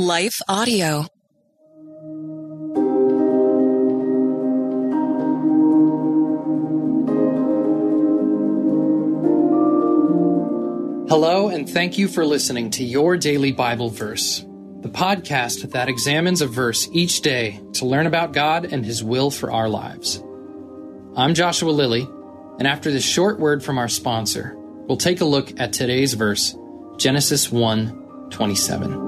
Life Audio. Hello, and thank you for listening to Your Daily Bible Verse, the podcast that examines a verse each day to learn about God and His will for our lives. I'm Joshua Lilly, and after this short word from our sponsor, we'll take a look at today's verse, Genesis 1 27.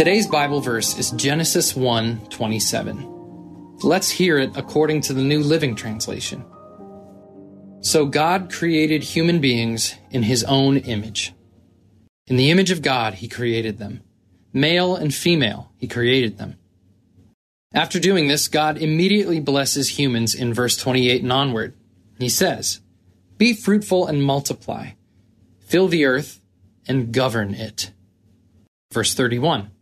Today's Bible verse is Genesis 1 27. Let's hear it according to the New Living Translation. So God created human beings in his own image. In the image of God, he created them. Male and female, he created them. After doing this, God immediately blesses humans in verse 28 and onward. He says, Be fruitful and multiply, fill the earth and govern it. Verse 31.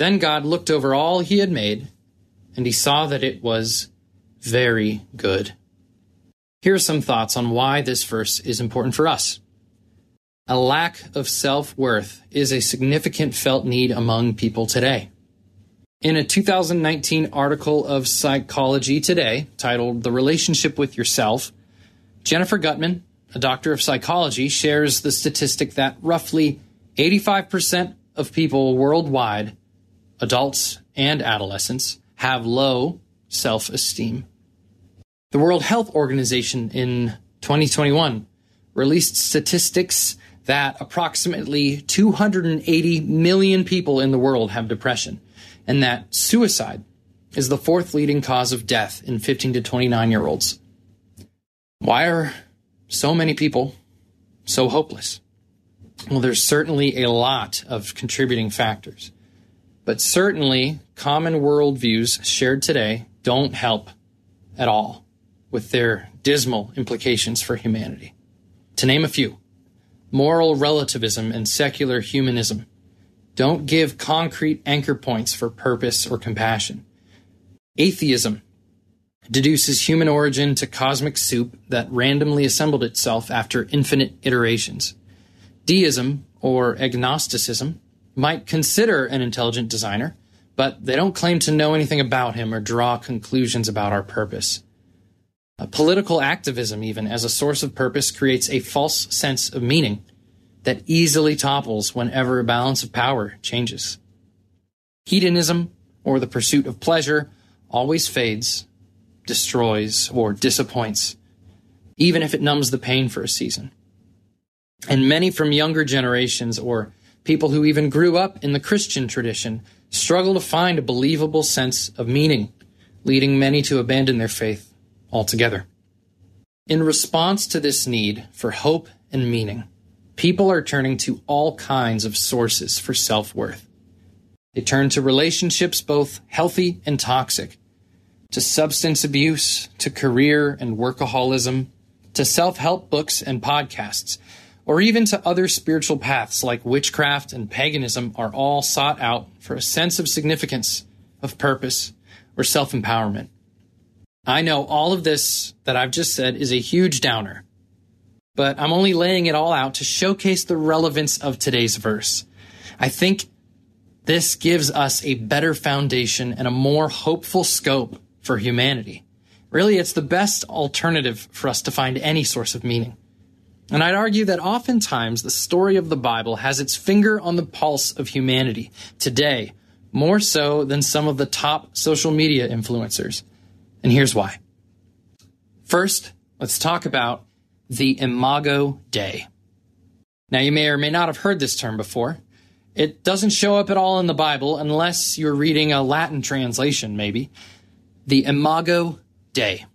Then God looked over all he had made, and he saw that it was very good. Here are some thoughts on why this verse is important for us. A lack of self worth is a significant felt need among people today. In a 2019 article of Psychology Today titled The Relationship with Yourself, Jennifer Guttman, a doctor of psychology, shares the statistic that roughly 85% of people worldwide adults and adolescents have low self esteem. The World Health Organization in 2021 released statistics that approximately 280 million people in the world have depression, and that suicide is the fourth leading cause of death in 15 to 29 year olds. Why are so many people so hopeless? Well, there's certainly a lot of contributing factors. But certainly, common worldviews shared today don't help at all with their dismal implications for humanity. To name a few moral relativism and secular humanism don't give concrete anchor points for purpose or compassion. Atheism deduces human origin to cosmic soup that randomly assembled itself after infinite iterations. Deism, or agnosticism, might consider an intelligent designer, but they don't claim to know anything about him or draw conclusions about our purpose. A political activism, even as a source of purpose, creates a false sense of meaning that easily topples whenever a balance of power changes. Hedonism, or the pursuit of pleasure, always fades, destroys, or disappoints, even if it numbs the pain for a season. And many from younger generations or People who even grew up in the Christian tradition struggle to find a believable sense of meaning, leading many to abandon their faith altogether. In response to this need for hope and meaning, people are turning to all kinds of sources for self worth. They turn to relationships both healthy and toxic, to substance abuse, to career and workaholism, to self help books and podcasts or even to other spiritual paths like witchcraft and paganism are all sought out for a sense of significance, of purpose, or self empowerment. I know all of this that I've just said is a huge downer, but I'm only laying it all out to showcase the relevance of today's verse. I think this gives us a better foundation and a more hopeful scope for humanity Really, it's the best alternative for us to find any source of meaning. And I'd argue that oftentimes the story of the Bible has its finger on the pulse of humanity today, more so than some of the top social media influencers. And here's why. First, let's talk about the Imago Dei. Now, you may or may not have heard this term before. It doesn't show up at all in the Bible unless you're reading a Latin translation, maybe. The Imago Dei.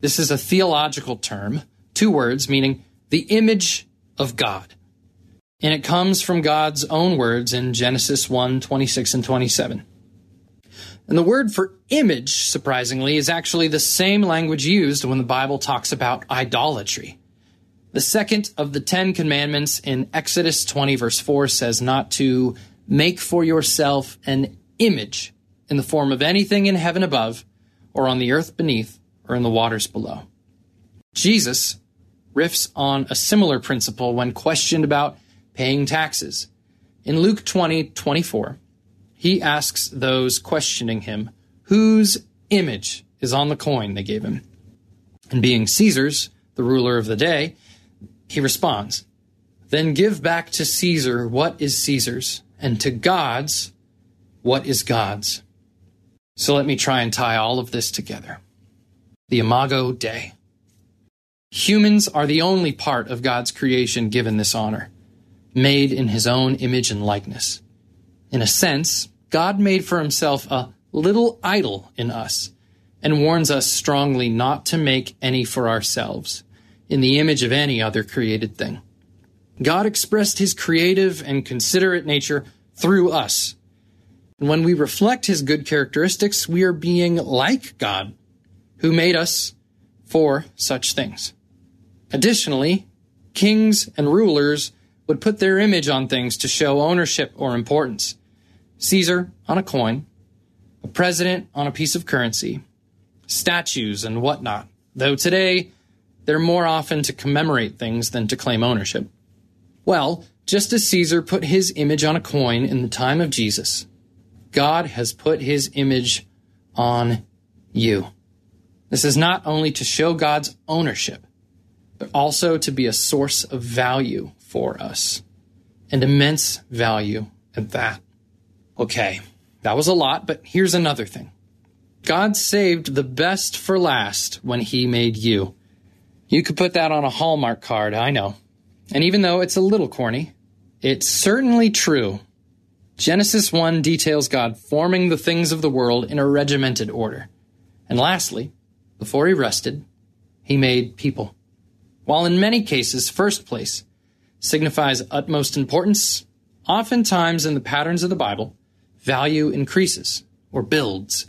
This is a theological term, two words meaning the image of God. And it comes from God's own words in Genesis 1 26 and 27. And the word for image, surprisingly, is actually the same language used when the Bible talks about idolatry. The second of the Ten Commandments in Exodus 20, verse 4 says not to make for yourself an image in the form of anything in heaven above, or on the earth beneath, or in the waters below. Jesus riffs on a similar principle when questioned about paying taxes. In Luke 20, 24, he asks those questioning him, whose image is on the coin they gave him? And being Caesar's, the ruler of the day, he responds, Then give back to Caesar what is Caesar's, and to God's what is God's. So let me try and tie all of this together. The Imago Dei. Humans are the only part of God's creation given this honor, made in his own image and likeness. In a sense, God made for himself a little idol in us and warns us strongly not to make any for ourselves in the image of any other created thing. God expressed his creative and considerate nature through us. And when we reflect his good characteristics, we are being like God, who made us for such things. Additionally, kings and rulers would put their image on things to show ownership or importance. Caesar on a coin, a president on a piece of currency, statues and whatnot, though today they're more often to commemorate things than to claim ownership. Well, just as Caesar put his image on a coin in the time of Jesus, God has put his image on you. This is not only to show God's ownership, but also to be a source of value for us, and immense value at that. Okay, that was a lot, but here's another thing. God saved the best for last when he made you. You could put that on a Hallmark card, I know. And even though it's a little corny, it's certainly true. Genesis 1 details God forming the things of the world in a regimented order. And lastly, before he rested, he made people. While in many cases, first place signifies utmost importance, oftentimes in the patterns of the Bible, value increases or builds.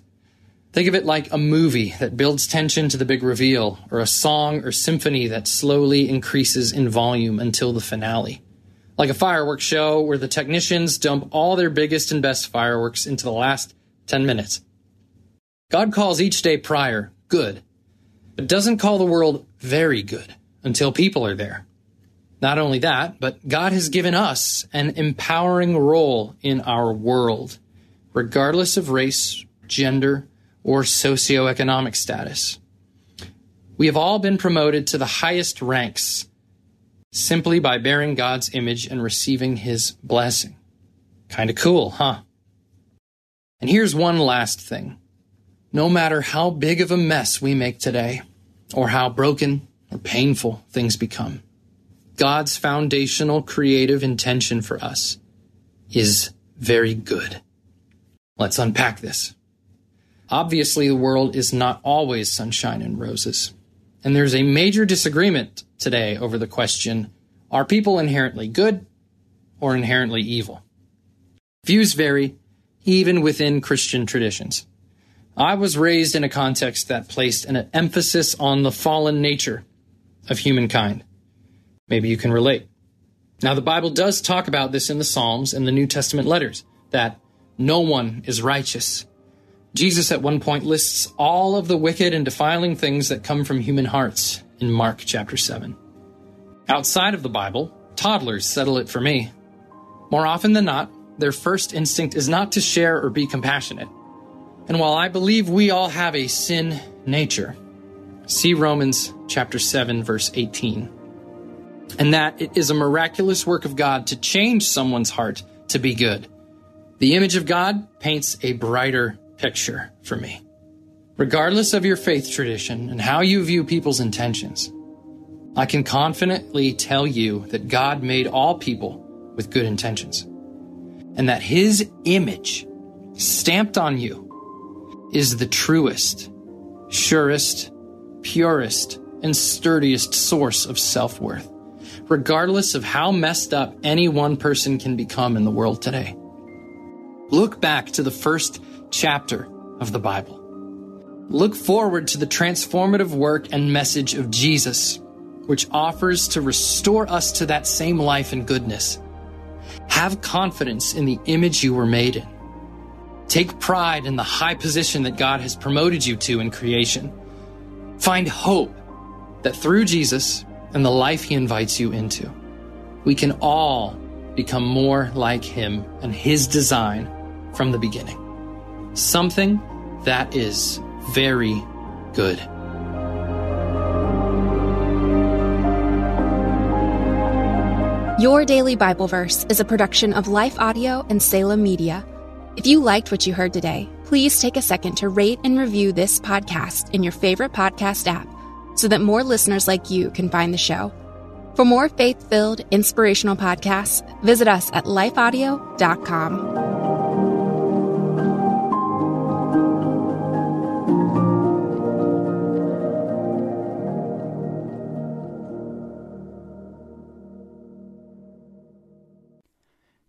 Think of it like a movie that builds tension to the big reveal, or a song or symphony that slowly increases in volume until the finale. Like a fireworks show where the technicians dump all their biggest and best fireworks into the last 10 minutes. God calls each day prior good, but doesn't call the world very good until people are there. Not only that, but God has given us an empowering role in our world, regardless of race, gender, or socioeconomic status. We have all been promoted to the highest ranks simply by bearing God's image and receiving his blessing. Kind of cool, huh? And here's one last thing. No matter how big of a mess we make today, or how broken or painful things become, God's foundational creative intention for us is very good. Let's unpack this. Obviously, the world is not always sunshine and roses. And there's a major disagreement today over the question are people inherently good or inherently evil? Views vary, even within Christian traditions. I was raised in a context that placed an emphasis on the fallen nature of humankind. Maybe you can relate. Now, the Bible does talk about this in the Psalms and the New Testament letters that no one is righteous Jesus at one point lists all of the wicked and defiling things that come from human hearts in Mark chapter 7. Outside of the Bible, toddlers settle it for me. More often than not, their first instinct is not to share or be compassionate. And while I believe we all have a sin nature. See Romans chapter 7 verse 18. And that it is a miraculous work of God to change someone's heart to be good. The image of God paints a brighter picture for me. Regardless of your faith tradition and how you view people's intentions, I can confidently tell you that God made all people with good intentions and that his image stamped on you is the truest, surest, purest, and sturdiest source of self worth, regardless of how messed up any one person can become in the world today. Look back to the first chapter of the Bible. Look forward to the transformative work and message of Jesus, which offers to restore us to that same life and goodness. Have confidence in the image you were made in. Take pride in the high position that God has promoted you to in creation. Find hope that through Jesus and the life he invites you into, we can all become more like him and his design from the beginning. Something that is very good. Your Daily Bible Verse is a production of Life Audio and Salem Media. If you liked what you heard today, please take a second to rate and review this podcast in your favorite podcast app so that more listeners like you can find the show. For more faith filled, inspirational podcasts, visit us at lifeaudio.com.